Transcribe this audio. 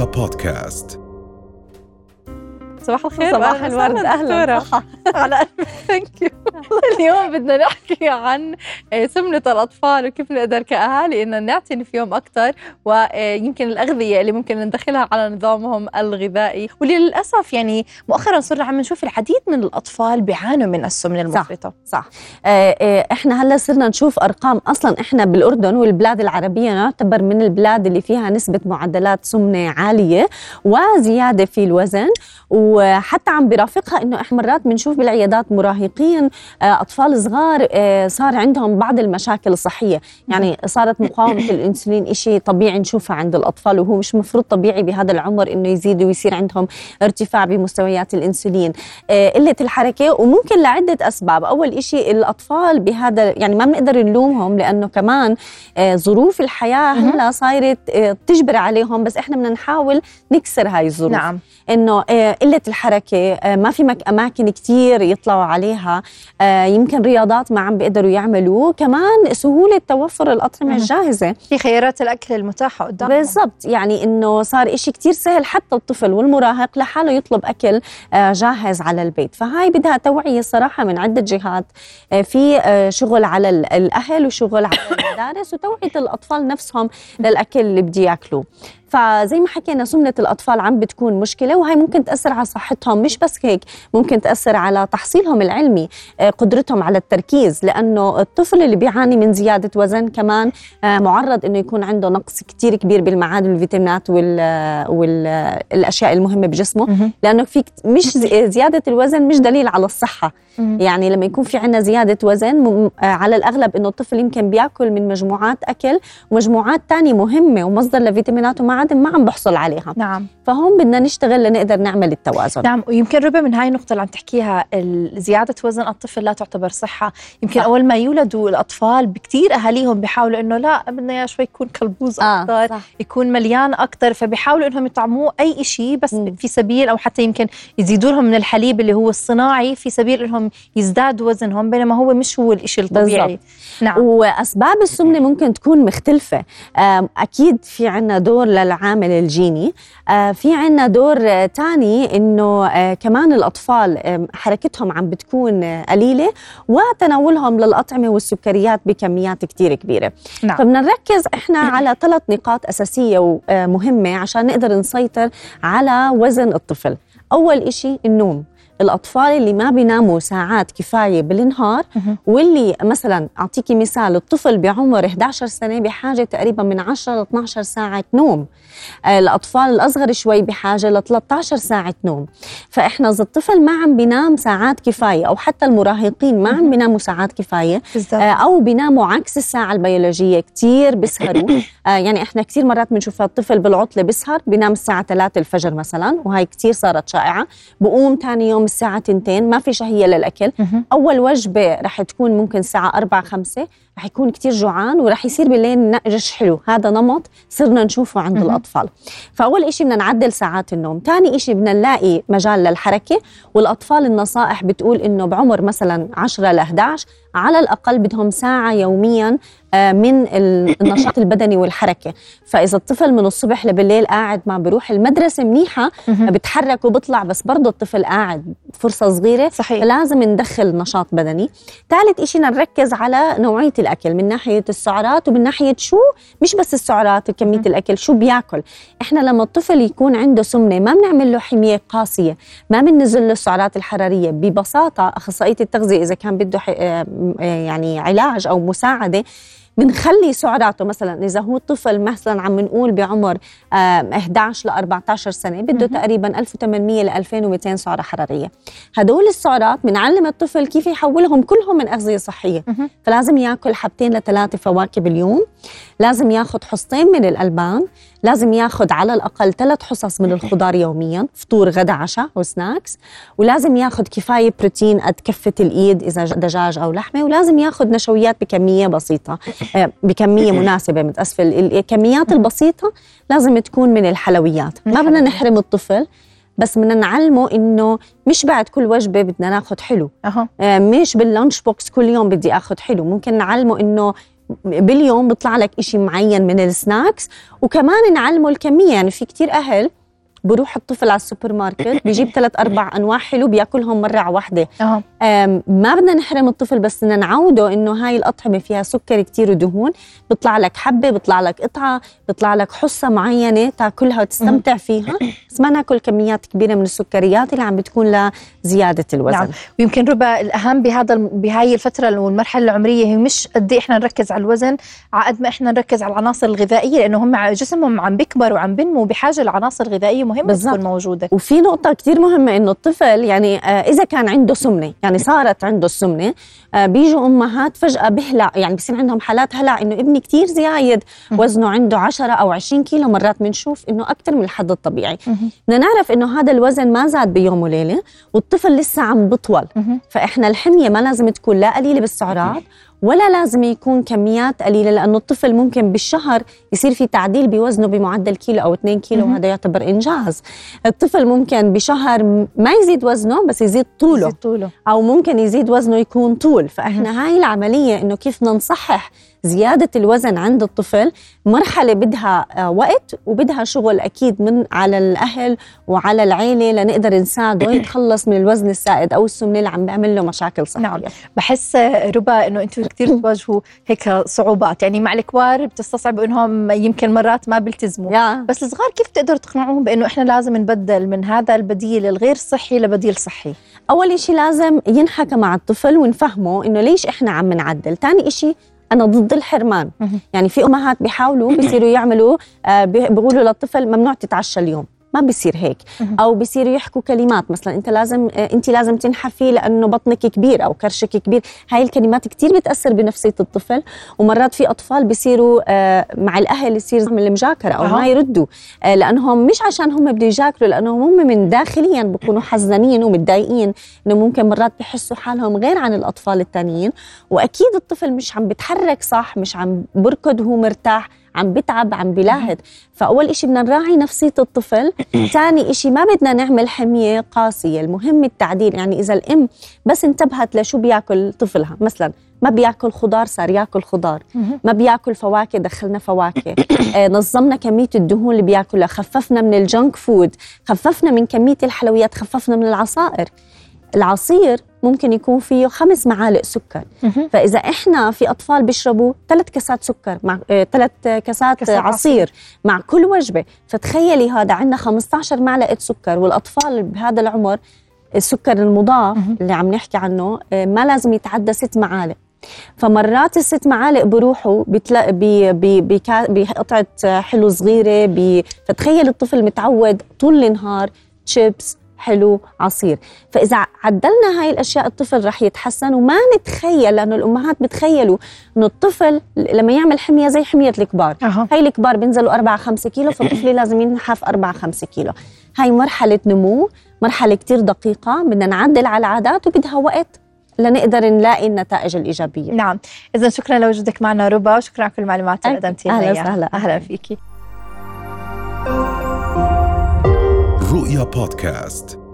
رؤيا بودكاست. صباح الخير صباح الورد أهلا. على thank you اليوم بدنا نحكي عن آه، سمنة الأطفال وكيف نقدر كأهالي إن نعتني فيهم أكثر ويمكن الأغذية اللي ممكن ندخلها على نظامهم الغذائي. واللي للأسف يعني مؤخرا صرنا عم نشوف العديد من الأطفال بيعانوا من السمنة المفرطة. صح. آه، آه، إحنا هلأ صرنا نشوف أرقام أصلا إحنا بالأردن والبلاد العربية نعتبر من البلاد اللي فيها نسبة معدلات سمنة عالية وزيادة في الوزن. وحتى عم برافقها إنه إحنا مرات بنشوف بالعيادات مراهقين آه، أطفال صغار آه، صار عندهم بعض المشاكل الصحية. يعني صارت مقاومة الإنسولين شيء طبيعي نشوفها عند الأطفال وهو مش مفروض طبيعي بهذا العمر إنه يزيد ويصير عندهم ارتفاع بمستويات الإنسولين. آه، قلة الحركة وممكن لعدة أسباب. أول شيء الأطفال بهذا يعني ما بنقدر نلومهم لأنه كمان آه، ظروف الحياة هلا صايره آه، تجبر عليهم بس إحنا بدنا نحاول نكسر هاي الظروف. نعم. إنه آه، قلة الحركة آه، ما في أماكن كتير يطلعوا عليها. آه، يمكن رياضات ما عم بيقدروا يعملوا كمان سهولة توفر الأطعمة. الجاهزة. في خيارات الأكل المتاحة قدامهم. بالضبط. يعني إنه صار إشي كتير سهل حتى الطفل والمراهق لحاله يطلب أكل آه، جاهز على البيت. فهاي بدها توعية صراحة من عدة جهات آه، في آه، شغل على ال- الأهل وشغل على المدارس وتوعية الأطفال نفسهم للأكل اللي بده ياكلوه. فزي ما حكينا سمنة الأطفال عم بتكون مشكلة وهي ممكن تأثر على صحتهم مش بس هيك ممكن تأثر على تحصيلهم العلمي آه، قدرتهم على التركيز لأنه الطفل اللي بيعاني من زيادة وزن كمان آه، معرض إنه يكون عنده نقص كتير كبير بالمعادن والفيتامينات والاشياء المهمة بجسمه. لأنه في مش زي- زيادة الوزن مش دليل على الصحة. يعني لما يكون في عندنا زيادة وزن آه، على الأغلب إنه الطفل يمكن بيأكل من مجموعات أكل ومجموعات تانية مهمة ومصدر لفيتامينات ومعادن ما عم بحصل عليها نعم فهون بدنا نشتغل لنقدر نعمل التوازن نعم ويمكن ربما من هاي النقطة اللي عم تحكيها زيادة وزن الطفل لا تعتبر صحة يمكن صح. أول ما يولدوا الأطفال بكتير أهاليهم بيحاولوا إنه لا بدنا إياه شوي يكون كلبوز أكثر صح. يكون مليان أكثر فبيحاولوا إنهم يطعموه أي شيء بس مم. في سبيل أو حتى يمكن يزيدوا لهم من الحليب اللي هو الصناعي في سبيل إنهم يزدادوا وزنهم بينما هو مش هو الإشي الطبيعي بالضبط. نعم وأسباب السمنة ممكن تكون مختلفة أكيد في عنا دور للعامل الجيني. آه، في عنا دور آه، تاني إنه آه، كمان الأطفال حركتهم عم بتكون آه، قليلة وتناولهم للأطعمة والسكريات بكميات كتير كبيرة. نعم. فبدنا نركز إحنا على ثلاث نقاط أساسية ومهمه عشان نقدر نسيطر على وزن الطفل. أول إشي النوم. الأطفال اللي ما بيناموا ساعات كفاية بالنهار. واللي مثلا أعطيكي مثال الطفل بعمر 11 سنة بحاجة تقريبا من 10 ل 12 ساعة نوم. آه، الأطفال الأصغر شوي بحاجة ل 13 ساعة نوم. فإحنا إذا الطفل ما عم بينام ساعات كفاية أو حتى المراهقين ما عم بيناموا ساعات كفاية آه، أو بيناموا عكس الساعة البيولوجية كتير بيسهروا. آه، يعني إحنا كتير مرات بنشوف الطفل بالعطلة بيسهر بينام الساعة 3 الفجر مثلا وهي كتير صارت شائعة. بقوم تاني يوم الساعة 2 ما في شهيه للأكل. أول وجبة رح تكون ممكن الساعة 4 5 رح يكون كتير جوعان ورح يصير بالليل نقرش حلو. هذا نمط صرنا نشوفه عند مهم. الأطفال. فأول إشي بدنا نعدل ساعات النوم. تاني إشي بدنا نلاقي مجال للحركة. والأطفال النصائح بتقول إنه بعمر مثلا 10 ل 11 على الأقل بدهم ساعة يوميا آه، من ال- النشاط البدني والحركة. فإذا الطفل من الصبح لبالليل قاعد ما بروح المدرسة منيحة مهم. بتحرك وبطلع بس برضه الطفل قاعد فرصة صغيرة صحيح. فلازم ندخل نشاط بدني. ثالث إشي نركز على نوعية الأكل من ناحية السعرات ومن ناحية شو مش بس السعرات كمية مم. الأكل شو بياكل إحنا لما الطفل يكون عنده سمنة ما بنعمل له حمية قاسية ما بننزل له السعرات الحرارية ببساطة أخصائية التغذية إذا كان بده آه، يعني علاج أو مساعدة بنخلي سعراته مثلا إذا هو طفل مثلا عم نقول بعمر آه، 11 ل 14 سنة بده. تقريبا 1800 ل 2200 سعرة حرارية هدول السعرات بنعلم الطفل كيف يحولهم كلهم من أغذية صحية. فلازم ياكل حبتين لثلاثة فواكه باليوم لازم ياخذ حصتين من الألبان لازم ياخذ على الأقل ثلاث حصص من الخضار يوميا فطور غدا عشاء و snacks. ولازم ياخذ كفاية بروتين قد كفة الإيد إذا دجاج أو لحمة. ولازم ياخذ نشويات بكمية بسيطة آه، بكمية مناسبة متاسفه ال- الكميات البسيطة لازم تكون من الحلويات. ما بدنا. نحرم الطفل بس بدنا نعلمه إنه مش بعد كل وجبة بدنا ناخذ حلو. آه، مش بال lunch box كل يوم بدي آخذ حلو. ممكن نعلمه إنه باليوم بيطلع لك إشي معين من ال snacks. وكمان نعلمه الكمية يعني في كتير أهل بروح الطفل على السوبر ماركت بيجيب ثلاث أربع أنواع حلو بياكلهم مرة على واحدة ما بدنا نحرم الطفل بس بدنا نعوده إنه هاي الأطعمة فيها سكر كتير ودهون بيطلع لك حبة بيطلع لك قطعة بيطلع لك حصة معينة تاكلها وتستمتع فيها بس ما ناكل كميات كبيرة من السكريات اللي عم بتكون لزيادة الوزن. نعم. ويمكن ربا الأهم بهذا بهاي الفترة والمرحله العمرية هي مش قد إيه إحنا نركز على الوزن على قد ما إحنا نركز على العناصر الغذائية لأنه هم جسمهم عم بيكبر وعم بينمو بحاجة لعناصر غذائية مهمة بالضبط. تكون موجودة. وفي نقطة كتير مهمة إنه الطفل يعني آه إذا كان عنده سمنة يعني صارت عنده السمنة آه بيجوا أمهات فجأة بهلع يعني بصير عندهم حالات هلع إنه ابني كتير زايد. وزنه عنده 10 أو 20 كيلو مرات بنشوف إنه أكثر من الحد الطبيعي. بدنا نعرف إنه هذا الوزن ما زاد بيوم وليلة والطفل لسه عم بطول مهم. فإحنا الحمية ما لازم تكون لا قليلة بالسعرات ولا لازم يكون كميات قليلة لأنه الطفل ممكن بالشهر يصير في تعديل بوزنه بمعدل كيلو أو 2 كيلو. وهذا يعتبر إنجاز. الطفل ممكن بشهر ما يزيد وزنه بس يزيد طوله يزيد طوله. أو ممكن يزيد وزنه يكون طول. فإحنا هاي العملية إنه كيف نصحح زيادة الوزن عند الطفل مرحلة بدها آه، وقت وبدها شغل أكيد من على الأهل وعلى العيلة لنقدر نساعده يتخلص من الوزن السائد أو السمنة اللي عم بيعمل له مشاكل صحية. نعم. بحس ربا إنه أنتم كثير تواجهوا هيك صعوبات. يعني مع الكبار بتستصعبوا إنهم يمكن مرات ما بيلتزموا. بس الصغار كيف تقدروا تقنعوهم بإنه إحنا لازم نبدل من هذا البديل الغير صحي لبديل صحي؟ أول إشي لازم ينحكى مع الطفل ونفهمه إنه ليش إحنا عم نعدل؟ ثاني إشي أنا ضد الحرمان. يعني في أمهات بيحاولوا بيصيروا يعملوا آه، بي- بيقولوا للطفل ممنوع تتعشى اليوم ما بيصير هيك. أو بيصيروا يحكوا كلمات. مثلا أنت لازم آه، أنت لازم تنحفي لأنه بطنك كبير أو كرشك كبير. هاي الكلمات كتير بتأثر بنفسية الطفل. ومرات في أطفال بيصيروا آه، مع الأهل يصير من المجاكرة أو. ما يردوا. آه، لأنهم مش عشان هم بده يجاكروا لأنهم هم من داخليا بيكونوا حزنين ومتضايقين إنه ممكن مرات بحسوا حالهم غير عن الأطفال التانيين. وأكيد الطفل مش عم بتحرك صح مش عم بركض وهو مرتاح. عم بتعب عم بلاهد. فأول إشي بدنا نراعي نفسية الطفل. ثاني إشي ما بدنا نعمل حمية قاسية. المهم التعديل يعني إذا الأم بس انتبهت لشو بياكل طفلها. مثلا ما بياكل خضار صار ياكل خضار. ما بياكل فواكه دخلنا فواكه. آه نظمنا كمية الدهون اللي بياكلها. خففنا من الجنك فود. خففنا من كمية الحلويات. خففنا من العصائر. العصير ممكن يكون فيه خمس معالق سكر. فإذا إحنا في أطفال بيشربوا ثلاث كاسات سكر مع ثلاث كاسات كاسات عصير. مع كل وجبة. فتخيلي هذا عندنا 15 معلقة سكر والأطفال بهذا العمر السكر المضاف. اللي عم نحكي عنه آه، ما لازم يتعدى ست معالق. فمرات الست معالق بروحوا بتلا... بي... بي... بكا... بقطعة حلو صغيرة بي... فتخيل الطفل متعود طول النهار شيبس حلو عصير. فإذا عدلنا هاي الأشياء الطفل رح يتحسن وما نتخيل لأنه الأمهات بتخيلوا أنه الطفل لما يعمل حمية زي حمية الكبار. أها. هاي الكبار بينزلوا 4 5 كيلو فالطفل لازم ينحف 4 5 كيلو. هاي مرحلة نمو مرحلة كتير دقيقة بدنا نعدل على العادات وبدها وقت لنقدر نلاقي النتائج الإيجابية. نعم. اذا شكرا لوجودك معنا ربا وشكرا على كل المعلومات اللي أهلا قدمتي لنا إياها. وسهلا. أهلا فيكي. رؤيا بودكاست